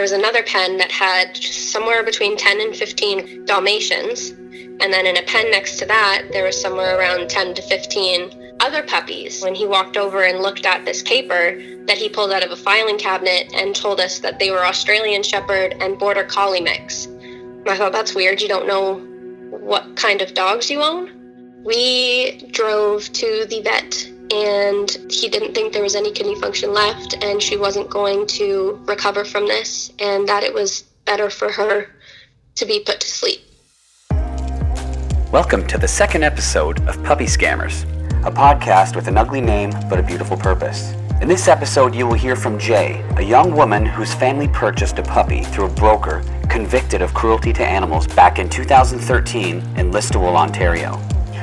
there was another pen that had somewhere between 10 and 15 Dalmatians. And then in a pen next to that, there was somewhere around 10 to 15 other puppies. When he walked over and looked at this paper that he pulled out of a filing cabinet and told us that they were Australian Shepherd and Border Collie mix. I thought that's weird. You don't know what kind of dogs you own. We drove to the vet and he didn't think there was any kidney function left and she wasn't going to recover from this and that it was better for her to be put to sleep. Welcome to the second episode of Puppy Scammers, a podcast with an ugly name but a beautiful purpose. In this episode, you will hear from Jay, a young woman whose family purchased a puppy through a broker convicted of cruelty to animals back in 2013 in Listowel, Ontario.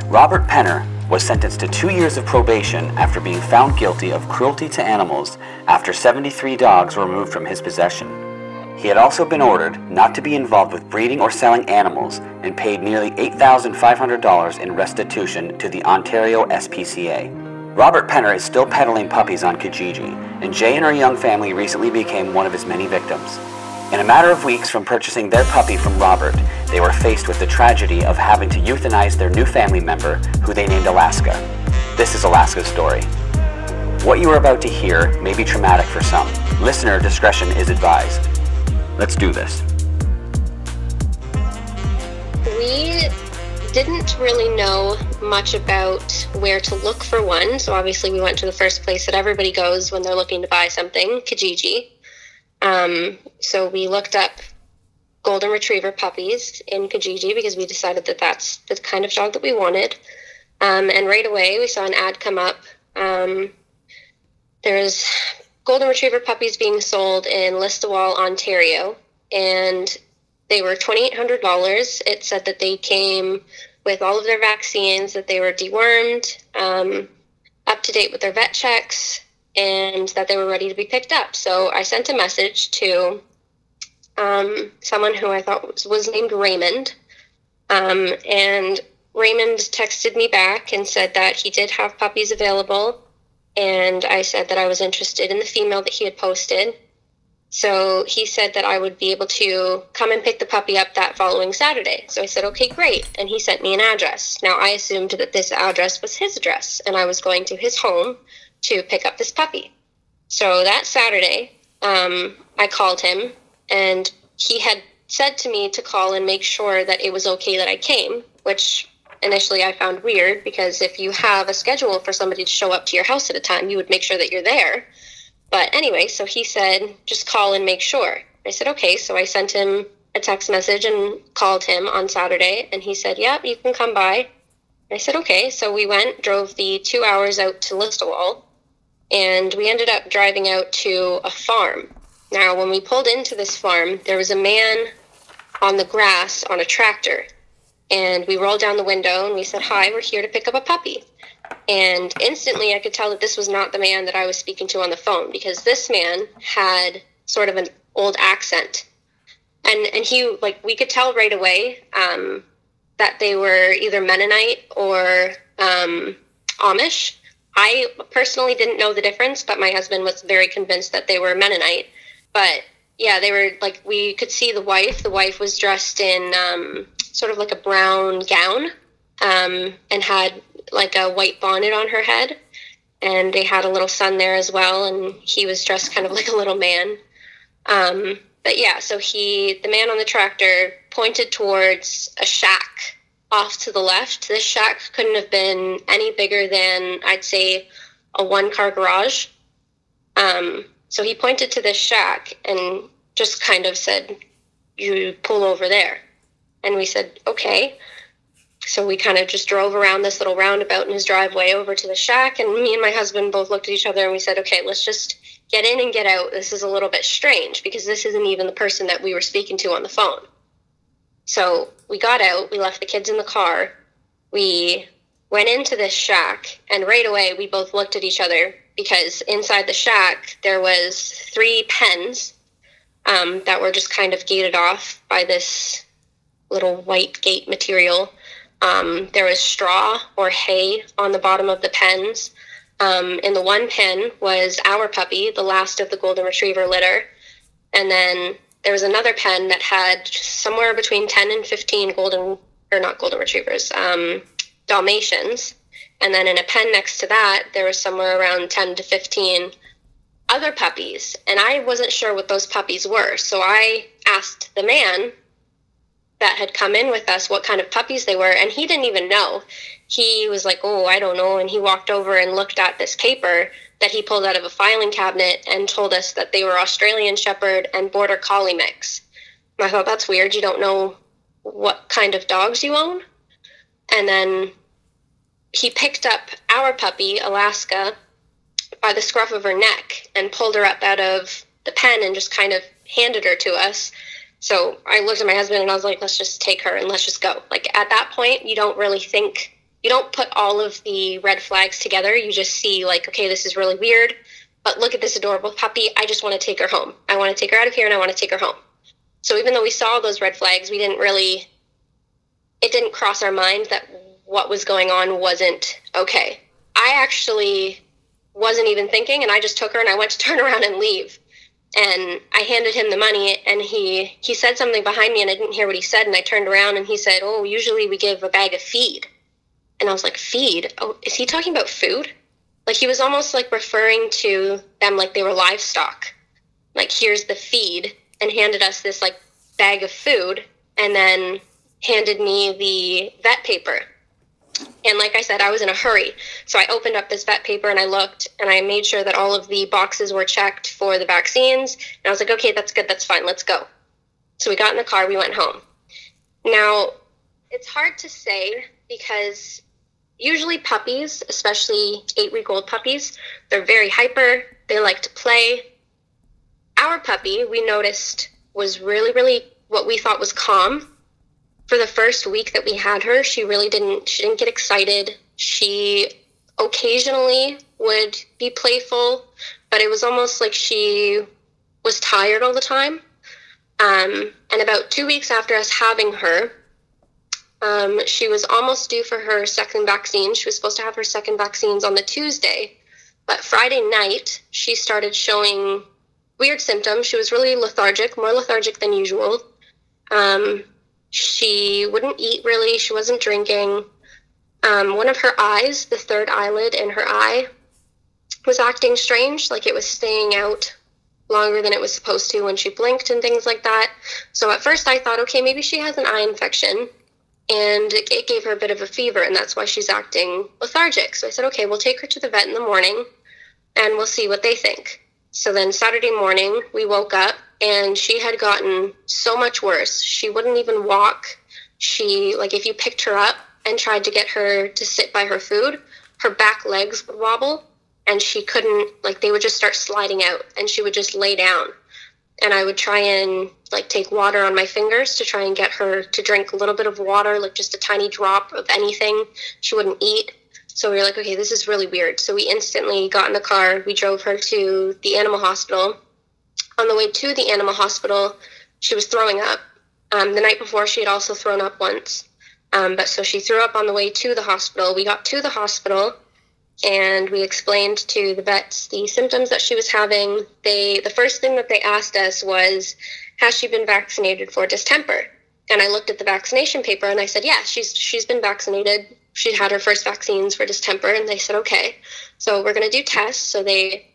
Robert Penner was sentenced to two years of probation after being found guilty of cruelty to animals after 73 dogs were removed from his possession. He had also been ordered not to be involved with breeding or selling animals and paid nearly $8,500 in restitution to the Ontario SPCA. Robert Penner is still peddling puppies on Kijiji, and Jay and her young family recently became one of his many victims. In a matter of weeks from purchasing their puppy from Robert, they were faced with the tragedy of having to euthanize their new family member, who they named Alaska. This is Alaska's story. What you are about to hear may be traumatic for some. Listener discretion is advised. Let's do this. We didn't really know much about where to look for one, so obviously we went to the first place that everybody goes when they're looking to buy something, Kijiji. Um, so we looked up golden retriever puppies in Kijiji because we decided that that's the kind of dog that we wanted. Um, and right away, we saw an ad come up. Um, there's golden retriever puppies being sold in Listowel, Ontario, and they were $2,800. It said that they came with all of their vaccines, that they were dewormed, um, up to date with their vet checks, and that they were ready to be picked up. So I sent a message to um, someone who I thought was, was named Raymond. Um, and Raymond texted me back and said that he did have puppies available. And I said that I was interested in the female that he had posted. So he said that I would be able to come and pick the puppy up that following Saturday. So I said, okay, great. And he sent me an address. Now I assumed that this address was his address, and I was going to his home to pick up this puppy. So that Saturday, um, I called him, and he had said to me to call and make sure that it was okay that I came, which initially I found weird because if you have a schedule for somebody to show up to your house at a time, you would make sure that you're there. But anyway, so he said, just call and make sure. I said, okay. So I sent him a text message and called him on Saturday, and he said, yep, yeah, you can come by. I said, okay. So we went, drove the two hours out to Listowel, and we ended up driving out to a farm. Now, when we pulled into this farm, there was a man on the grass on a tractor. And we rolled down the window and we said, Hi, we're here to pick up a puppy. And instantly I could tell that this was not the man that I was speaking to on the phone because this man had sort of an old accent. And, and he, like, we could tell right away um, that they were either Mennonite or um, Amish I personally didn't know the difference, but my husband was very convinced that they were Mennonite. But yeah, they were like we could see the wife. The wife was dressed in um, sort of like a brown gown um, and had like a white bonnet on her head. And they had a little son there as well, and he was dressed kind of like a little man. Um, but yeah, so he, the man on the tractor, pointed towards a shack off to the left. This shack couldn't have been any bigger than, I'd say, a one car garage. Um, so he pointed to this shack and just kind of said, You pull over there. And we said, Okay. So we kind of just drove around this little roundabout in his driveway over to the shack. And me and my husband both looked at each other and we said, Okay, let's just get in and get out. This is a little bit strange because this isn't even the person that we were speaking to on the phone. So we got out, we left the kids in the car, we went into this shack, and right away we both looked at each other because inside the shack there was three pens um, that were just kind of gated off by this little white gate material. Um, there was straw or hay on the bottom of the pens. Um, in the one pen was our puppy, the last of the golden retriever litter. And then there was another pen that had somewhere between 10 and 15 golden, or not golden retrievers, um, Dalmatians. And then in a pen next to that, there was somewhere around 10 to 15 other puppies. And I wasn't sure what those puppies were. So I asked the man that had come in with us what kind of puppies they were. And he didn't even know. He was like, oh, I don't know. And he walked over and looked at this paper that he pulled out of a filing cabinet and told us that they were Australian Shepherd and Border Collie mix. And I thought, that's weird. You don't know what kind of dogs you own? And then he picked up our puppy, Alaska, by the scruff of her neck and pulled her up out of the pen and just kind of handed her to us. So I looked at my husband and I was like, let's just take her and let's just go. Like at that point, you don't really think, you don't put all of the red flags together. You just see, like, okay, this is really weird, but look at this adorable puppy. I just want to take her home. I want to take her out of here and I want to take her home. So even though we saw those red flags, we didn't really, it didn't cross our mind that what was going on wasn't okay. I actually wasn't even thinking, and I just took her and I went to turn around and leave. And I handed him the money, and he he said something behind me, and I didn't hear what he said. And I turned around, and he said, "Oh, usually we give a bag of feed." And I was like, "Feed? Oh, is he talking about food?" Like he was almost like referring to them like they were livestock. Like here's the feed, and handed us this like bag of food, and then handed me the vet paper and like I said, I was in a hurry. So I opened up this vet paper and I looked and I made sure that all of the boxes were checked for the vaccines. And I was like, okay, that's good. That's fine. Let's go. So we got in the car. We went home. Now, it's hard to say because usually puppies, especially eight week old puppies, they're very hyper. They like to play. Our puppy, we noticed, was really, really what we thought was calm for the first week that we had her, she really didn't she didn't get excited. She occasionally would be playful, but it was almost like she was tired all the time. Um, and about two weeks after us having her, um, she was almost due for her second vaccine. She was supposed to have her second vaccines on the Tuesday, but Friday night she started showing weird symptoms. She was really lethargic, more lethargic than usual. Um, she wouldn't eat really. She wasn't drinking. Um, one of her eyes, the third eyelid in her eye, was acting strange, like it was staying out longer than it was supposed to when she blinked and things like that. So at first I thought, okay, maybe she has an eye infection. And it gave her a bit of a fever, and that's why she's acting lethargic. So I said, okay, we'll take her to the vet in the morning and we'll see what they think. So then Saturday morning, we woke up and she had gotten so much worse. She wouldn't even walk. She, like, if you picked her up and tried to get her to sit by her food, her back legs would wobble and she couldn't, like, they would just start sliding out and she would just lay down. And I would try and, like, take water on my fingers to try and get her to drink a little bit of water, like just a tiny drop of anything. She wouldn't eat. So we were like, okay, this is really weird. So we instantly got in the car. We drove her to the animal hospital on the way to the animal hospital, she was throwing up. Um, the night before, she had also thrown up once. Um, but so she threw up on the way to the hospital. We got to the hospital and we explained to the vets the symptoms that she was having. They the first thing that they asked us was, "Has she been vaccinated for distemper?" And I looked at the vaccination paper and I said, "Yeah, she's she's been vaccinated. She had her first vaccines for distemper." And they said, "Okay, so we're going to do tests." So they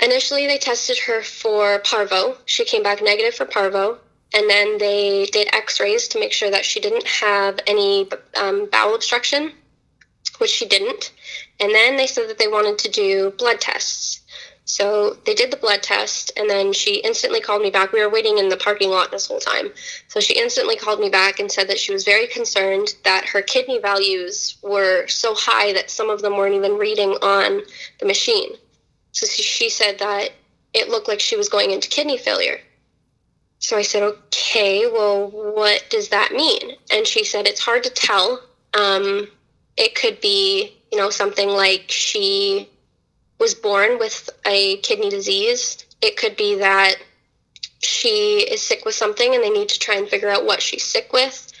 Initially, they tested her for parvo. She came back negative for parvo. And then they did x rays to make sure that she didn't have any um, bowel obstruction, which she didn't. And then they said that they wanted to do blood tests. So they did the blood test, and then she instantly called me back. We were waiting in the parking lot this whole time. So she instantly called me back and said that she was very concerned that her kidney values were so high that some of them weren't even reading on the machine. So she said that it looked like she was going into kidney failure. So I said, okay, well, what does that mean? And she said, it's hard to tell. Um, it could be, you know, something like she was born with a kidney disease. It could be that she is sick with something and they need to try and figure out what she's sick with.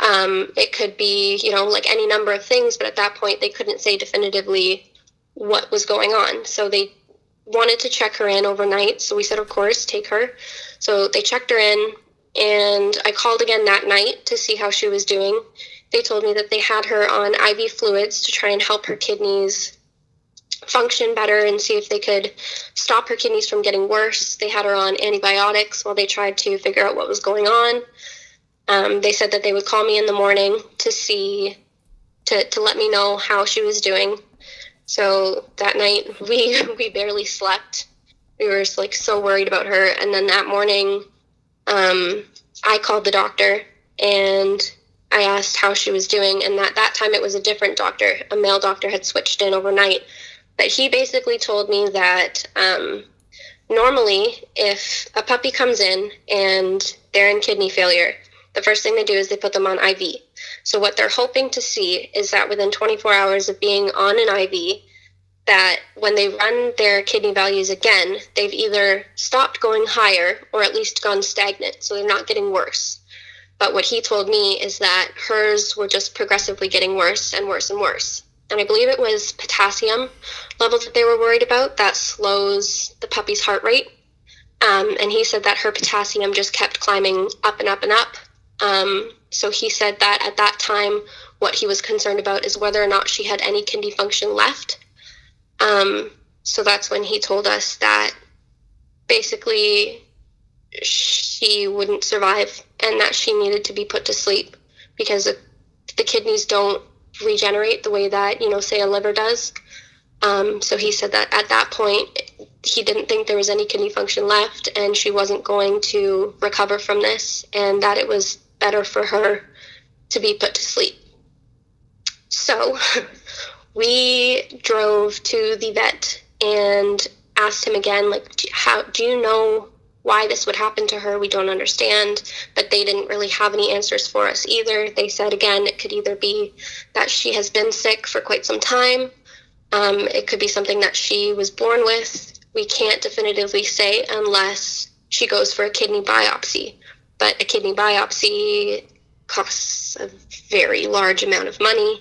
Um, it could be, you know, like any number of things, but at that point they couldn't say definitively what was going on. So they wanted to check her in overnight. So we said, of course, take her. So they checked her in, and I called again that night to see how she was doing. They told me that they had her on IV fluids to try and help her kidneys function better and see if they could stop her kidneys from getting worse. They had her on antibiotics while they tried to figure out what was going on. Um, they said that they would call me in the morning to see, to, to let me know how she was doing. So that night we we barely slept. We were just, like so worried about her. And then that morning, um, I called the doctor and I asked how she was doing. And that that time it was a different doctor. A male doctor had switched in overnight. But he basically told me that um, normally, if a puppy comes in and they're in kidney failure, the first thing they do is they put them on IV. So what they're hoping to see is that within 24 hours of being on an IV, that when they run their kidney values again, they've either stopped going higher or at least gone stagnant. So they're not getting worse. But what he told me is that hers were just progressively getting worse and worse and worse and I believe it was potassium levels that they were worried about that slows the puppy's heart rate. Um, and he said that her potassium just kept climbing up and up and up. Um, so he said that at that time, what he was concerned about is whether or not she had any kidney function left. Um, so that's when he told us that basically she wouldn't survive and that she needed to be put to sleep because the kidneys don't regenerate the way that you know say a liver does. Um, so he said that at that point he didn't think there was any kidney function left and she wasn't going to recover from this and that it was better for her to be put to sleep. So we drove to the vet and asked him again like how do you know why this would happen to her, we don't understand. But they didn't really have any answers for us either. They said, again, it could either be that she has been sick for quite some time, um, it could be something that she was born with. We can't definitively say unless she goes for a kidney biopsy. But a kidney biopsy costs a very large amount of money,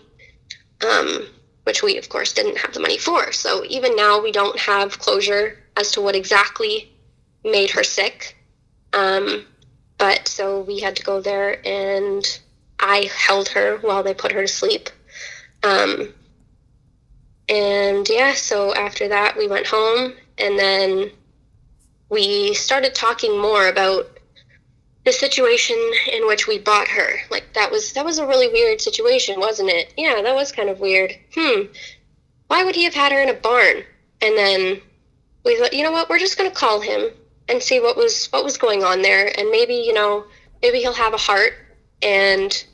um, which we, of course, didn't have the money for. So even now, we don't have closure as to what exactly made her sick. Um, but so we had to go there and I held her while they put her to sleep. Um, and yeah, so after that, we went home and then we started talking more about the situation in which we bought her. Like that was that was a really weird situation, wasn't it? Yeah, that was kind of weird. Hmm. Why would he have had her in a barn? And then we thought, you know what, we're just gonna call him and see what was what was going on there. And maybe you know maybe he'll have a heart and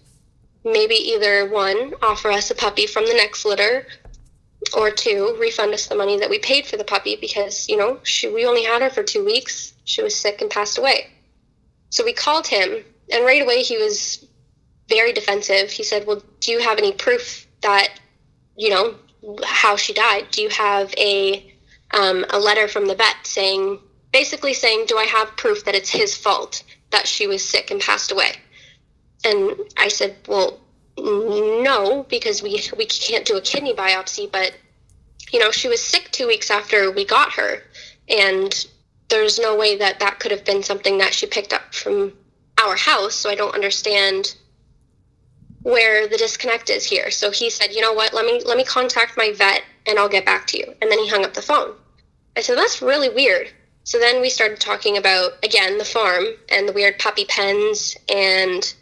maybe either one offer us a puppy from the next litter or two refund us the money that we paid for the puppy because you know she, we only had her for two weeks. She was sick and passed away. So we called him and right away he was very defensive. He said well do you have any proof that you know how she died? Do you have a um, a letter from the vet saying basically saying, Do I have proof that it's his fault that she was sick and passed away? And I said, Well, no, because we we can't do a kidney biopsy, but you know, she was sick two weeks after we got her, and there's no way that that could have been something that she picked up from our house. So I don't understand where the disconnect is here. So he said, you know what, let me let me contact my vet and I'll get back to you. And then he hung up the phone. I said, that's really weird. So then we started talking about, again, the farm and the weird puppy pens and,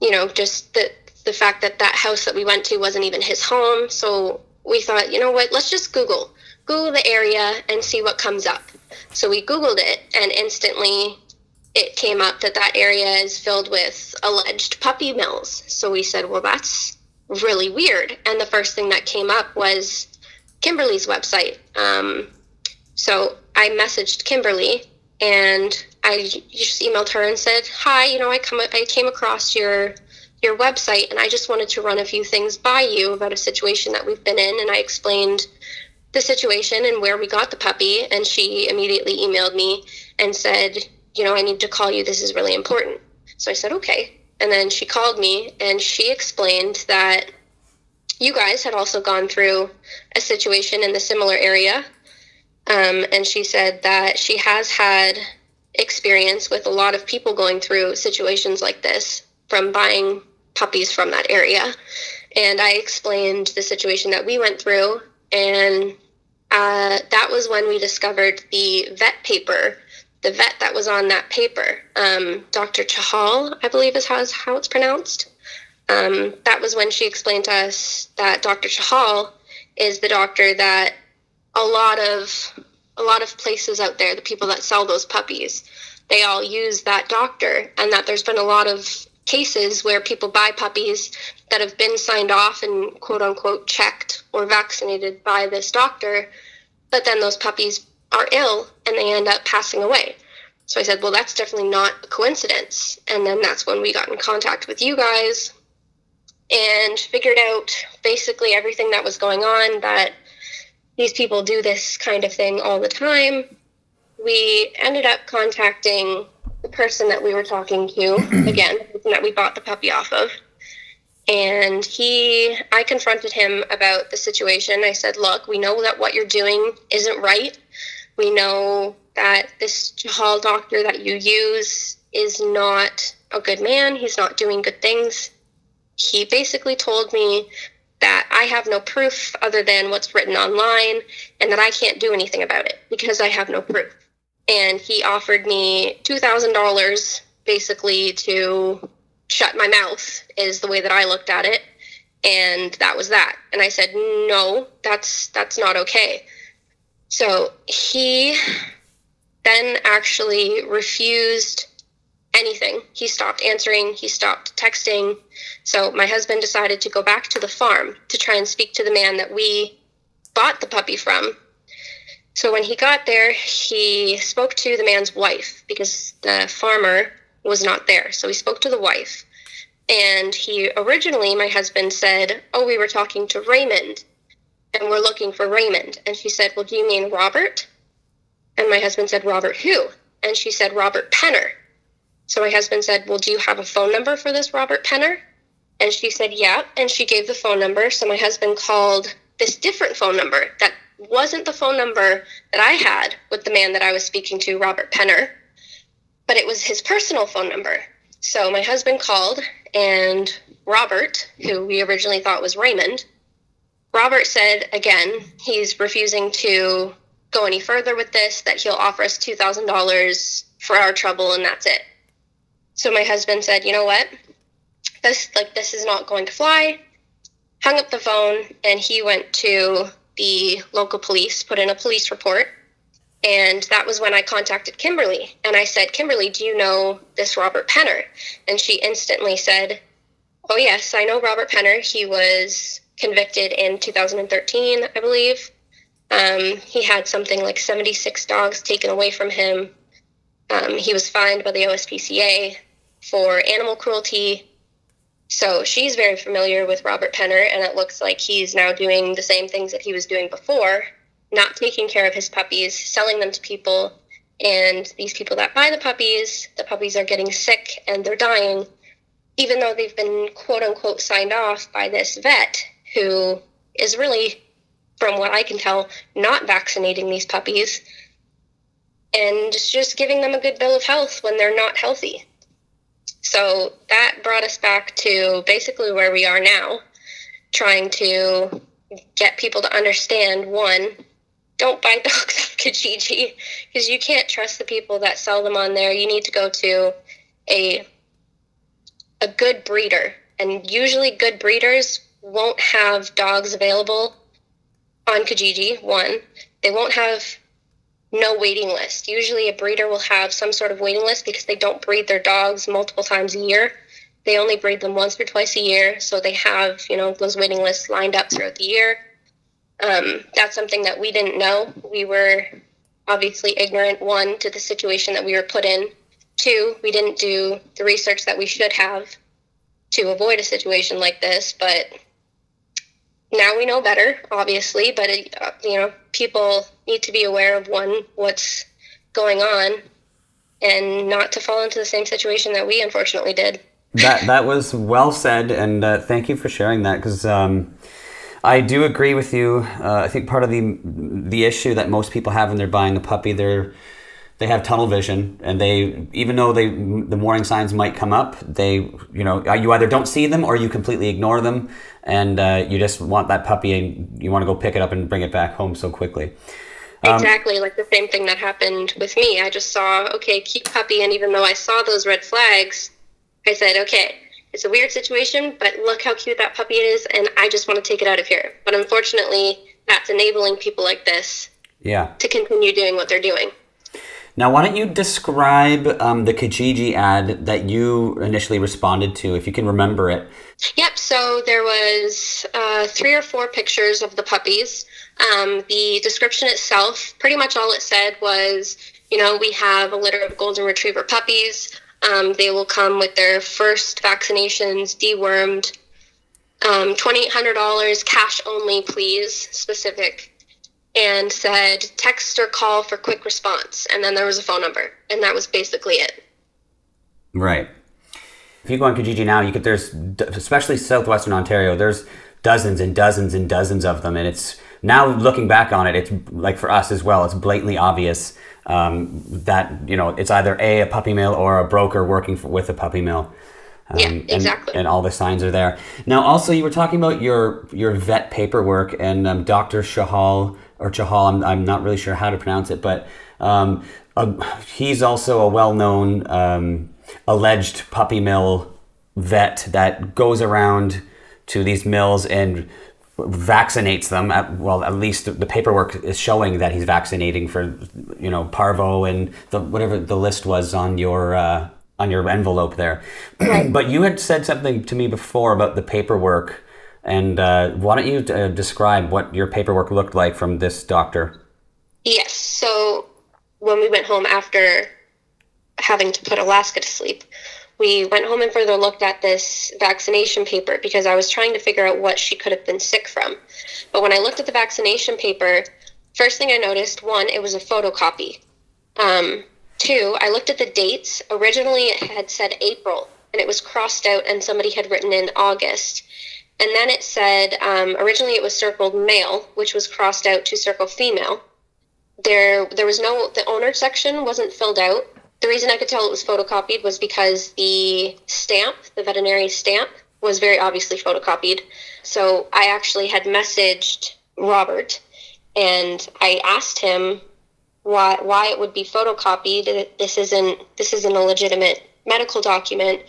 you know, just the, the fact that that house that we went to wasn't even his home. So we thought, you know what, let's just Google. Google the area and see what comes up. So we Googled it and instantly it came up that that area is filled with alleged puppy mills. So we said, well, that's really weird. And the first thing that came up was Kimberly's website. Um, so I messaged Kimberly and I just emailed her and said, "Hi, you know, I come I came across your your website and I just wanted to run a few things by you about a situation that we've been in." And I explained the situation and where we got the puppy, and she immediately emailed me and said, "You know, I need to call you. This is really important." So I said, "Okay." And then she called me and she explained that you guys had also gone through a situation in the similar area Um, and she said that she has had experience with a lot of people going through situations like this from buying puppies from that area. And I explained the situation that we went through. And uh, that was when we discovered the vet paper, the vet that was on that paper. Um, Dr. Chahal, I believe is how, how it's pronounced. Um, that was when she explained to us that Dr. Chahal is the doctor that a lot of a lot of places out there, the people that sell those puppies, they all use that doctor, and that there's been a lot of cases where people buy puppies that have been signed off and quote unquote checked or vaccinated by this doctor, but then those puppies are ill and they end up passing away. So I said, well, that's definitely not a coincidence. And then that's when we got in contact with you guys and figured out basically everything that was going on that these people do this kind of thing all the time. We ended up contacting the person that we were talking to, again, that we bought the puppy off of. And he, I confronted him about the situation. I said, Look, we know that what you're doing isn't right. We know that this Chahal doctor that you use is not a good man. He's not doing good things. He basically told me that I have no proof other than what's written online and that I can't do anything about it because I have no proof. And he offered me $2,000 basically to shut my mouth, is the way that I looked at it. And that was that. And I said, no, that's that's not okay. So he then actually refused anything. He stopped answering, he stopped texting. So my husband decided to go back to the farm to try and speak to the man that we bought the puppy from. So when he got there, he spoke to the man's wife because the farmer was not there. So he spoke to the wife. And he originally, my husband said, Oh, we were talking to Raymond and we're looking for Raymond. And she said, Well, do you mean Robert? And my husband said, Robert who? And she said, Robert Penner. So my husband said, Well, do you have a phone number for this Robert Penner? And she said, Yeah. And she gave the phone number. So my husband called this different phone number that wasn't the phone number that I had with the man that I was speaking to, Robert Penner, but it was his personal phone number. So my husband called, and Robert, who we originally thought was Raymond, Robert said again, he's refusing to go any further with this, that he'll offer us $2,000 for our trouble, and that's it. So my husband said, "You know what? This like this is not going to fly." Hung up the phone and he went to the local police, put in a police report. And that was when I contacted Kimberly and I said, "Kimberly, do you know this Robert Penner?" And she instantly said, "Oh yes, I know Robert Penner. He was convicted in 2013, I believe. Um, he had something like 76 dogs taken away from him. Um, he was fined by the OSPCA for animal cruelty. So she's very familiar with Robert Penner, and it looks like he's now doing the same things that he was doing before, not taking care of his puppies, selling them to people. And these people that buy the puppies, the puppies are getting sick and they're dying, even though they've been quote unquote signed off by this vet who is really, from what I can tell, not vaccinating these puppies and just giving them a good bill of health when they're not healthy. So that brought us back to basically where we are now, trying to get people to understand one, don't buy dogs off Kijiji because you can't trust the people that sell them on there. You need to go to a a good breeder, and usually good breeders won't have dogs available on Kijiji. One, they won't have no waiting list. Usually, a breeder will have some sort of waiting list because they don't breed their dogs multiple times a year. They only breed them once or twice a year, so they have you know those waiting lists lined up throughout the year. Um, that's something that we didn't know. We were obviously ignorant one to the situation that we were put in. Two, we didn't do the research that we should have to avoid a situation like this. But now we know better, obviously. But it, uh, you know, people need to be aware of one what's going on and not to fall into the same situation that we unfortunately did that that was well said and uh, thank you for sharing that because um, I do agree with you. Uh, I think part of the the issue that most people have when they're buying a puppy, they're they have tunnel vision, and they even though they the warning signs might come up, they you know you either don't see them or you completely ignore them, and uh, you just want that puppy and you want to go pick it up and bring it back home so quickly. Um, exactly, like the same thing that happened with me. I just saw okay, cute puppy, and even though I saw those red flags, I said okay it's a weird situation, but look how cute that puppy is, and I just want to take it out of here. But unfortunately, that's enabling people like this yeah. to continue doing what they're doing. Now, why don't you describe um, the Kijiji ad that you initially responded to, if you can remember it? Yep. So there was uh, three or four pictures of the puppies. Um, the description itself, pretty much all it said was, you know, we have a litter of golden retriever puppies. Um, they will come with their first vaccinations, dewormed, um, $2,800 cash only, please, specific, and said text or call for quick response. And then there was a phone number, and that was basically it. Right. If you go on Kijiji now, you could there's especially southwestern Ontario. There's dozens and dozens and dozens of them, and it's now looking back on it, it's like for us as well. It's blatantly obvious um, that you know it's either a a puppy mill or a broker working for, with a puppy mill. Um, yeah, exactly. And, and, all the signs are there. Now, also, you were talking about your your vet paperwork, and um, Dr. Shahal or Chahal. I'm, I'm not really sure how to pronounce it, but um, uh, he's also a well known um, alleged puppy mill vet that goes around to these mills and vaccinates them. At, well, at least the paperwork is showing that he's vaccinating for, you know, parvo and the, whatever the list was on your uh, on your envelope there. but you had said something to me before about the paperwork, and uh, why don't you uh, describe what your paperwork looked like from this doctor? Yes. So when we went home after having to put Alaska to sleep, we went home and further looked at this vaccination paper because I was trying to figure out what she could have been sick from. But when I looked at the vaccination paper, first thing I noticed one, it was a photocopy. Um, two, I looked at the dates. Originally, it had said April, and it was crossed out, and somebody had written in August. And then it said, um, originally it was circled male, which was crossed out to circle female. There, there was no, the owner section wasn't filled out the reason I could tell it was photocopied was because the stamp, the veterinary stamp, was very obviously photocopied. So I actually had messaged Robert and I asked him why why it would be photocopied. This isn't this isn't a legitimate medical document.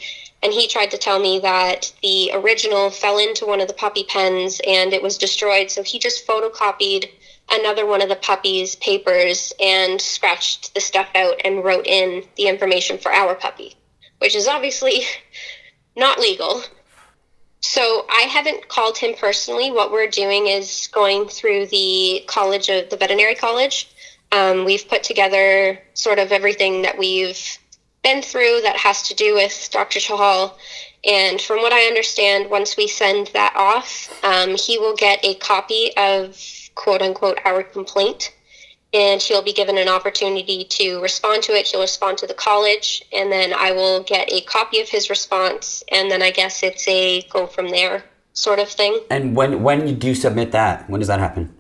And he tried to tell me that the original fell into one of the puppy pens and it was destroyed. So he just photocopied another one of the puppy's papers and scratched the stuff out and wrote in the information for our puppy, which is obviously not legal. So I haven't called him personally. What we're doing is going through the college of the veterinary college. Um, we've put together sort of everything that we've been through that has to do with Dr. Chahal. And from what I understand, once we send that off, um, he will get a copy of quote unquote our complaint and he'll be given an opportunity to respond to it. He'll respond to the college, and then I will get a copy of his response, and then I guess it's a go from there sort of thing. And when when you do submit that? When does that happen?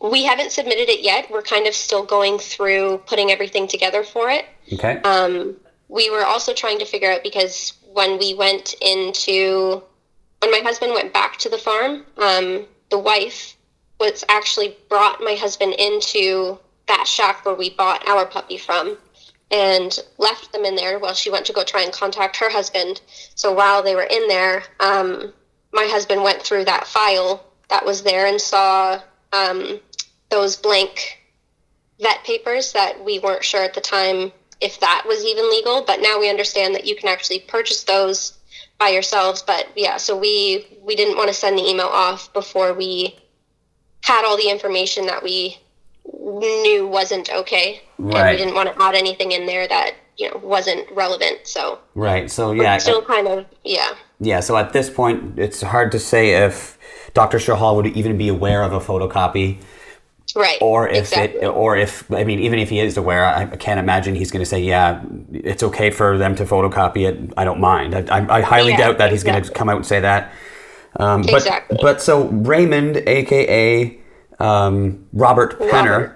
We haven't submitted it yet. We're kind of still going through putting everything together for it. Okay. Um, we were also trying to figure out because when we went into when my husband went back to the farm, um, the wife was actually brought my husband into that shack where we bought our puppy from and left them in there while she went to go try and contact her husband. So while they were in there, um, my husband went through that file that was there and saw um, those blank vet papers that we weren't sure at the time if that was even legal. But now we understand that you can actually purchase those by yourselves. But yeah, so we we didn't want to send the email off before we had all the information that we knew wasn't okay. Right. And we didn't want to add anything in there that, you know, wasn't relevant. So Right. So yeah. Still kind of yeah. Yeah, so at this point it's hard to say if Dr. Shahal would even be aware of a photocopy. Right. Or if exactly. it or if I mean even if he is aware, I can't imagine he's going to say, "Yeah, it's okay for them to photocopy it. I don't mind." I, I, I highly yeah, doubt that he's going to come out and say that. Um, but, Exactly. But so Raymond, aka um, Robert Penner,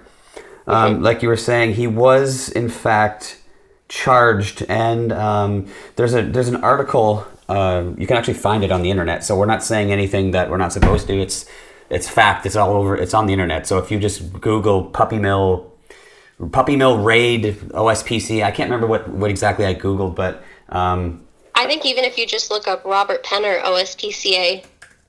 um, like you were saying, he was in fact charged, and um, there's a there's an article. Uh, you can actually find it on the internet. So we're not saying anything that we're not supposed to. It's it's fact. It's all over. It's on the internet. So if you just Google puppy mill, puppy mill raid OSPC, I can't remember what what exactly I googled, but. Um, I think even if you just look up Robert Penner OSPCA,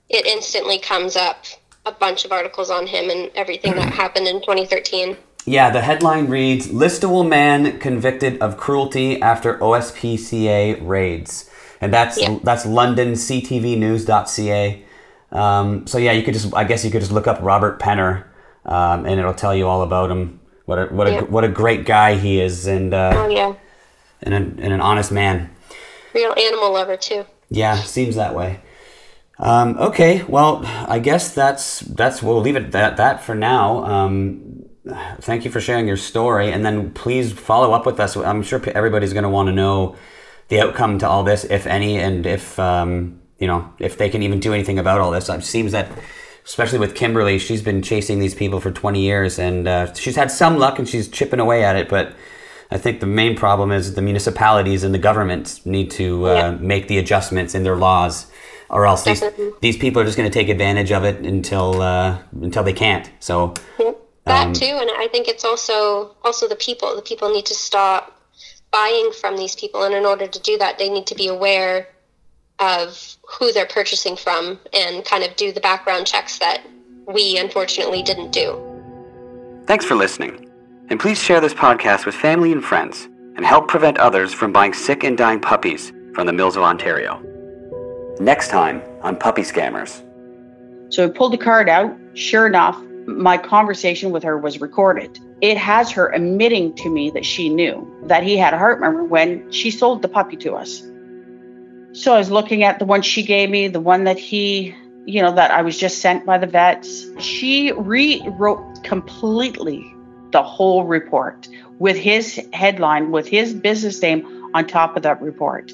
it instantly comes up a bunch of articles on him and everything that happened in 2013. Yeah, the headline reads Listowel man convicted of cruelty after OSPCA raids. And that's Yeah. that's London CTVnews.ca. Um, so yeah, you could just I guess you could just look up Robert Penner um, and it'll tell you all about him. What a what a Yeah. what a great guy he is and uh, Oh yeah, and, an, and an honest man. real animal lover too. Yeah, seems that way. Um, okay, well, I guess that's that's we'll leave it at that that for now. Um, thank you for sharing your story, and then please follow up with us. I'm sure everybody's going to want to know the outcome to all this, if any, and if um, you know if they can even do anything about all this. It seems that, especially with Kimberly, she's been chasing these people for 20 years, and uh, she's had some luck, and she's chipping away at it, but. I think the main problem is the municipalities and the governments need to uh, Yeah. make the adjustments in their laws, or else these, these people are just going to take advantage of it until uh, until they can't. So. That Um, too, and I think it's also also the people. The people need to stop buying from these people, and in order to do that, they need to be aware of who they're purchasing from and kind of do the background checks that we unfortunately didn't do. Thanks for listening. And please share this podcast with family and friends and help prevent others from buying sick and dying puppies from the Mills of Ontario. Next time on Puppy Scammers. So I pulled the card out. Sure enough, my conversation with her was recorded. It has her admitting to me that she knew that he had a heart murmur when she sold the puppy to us. So I was looking at the one she gave me, the one that he, you know, that I was just sent by the vets. She rewrote completely the whole report with his headline, with his business name on top of that report.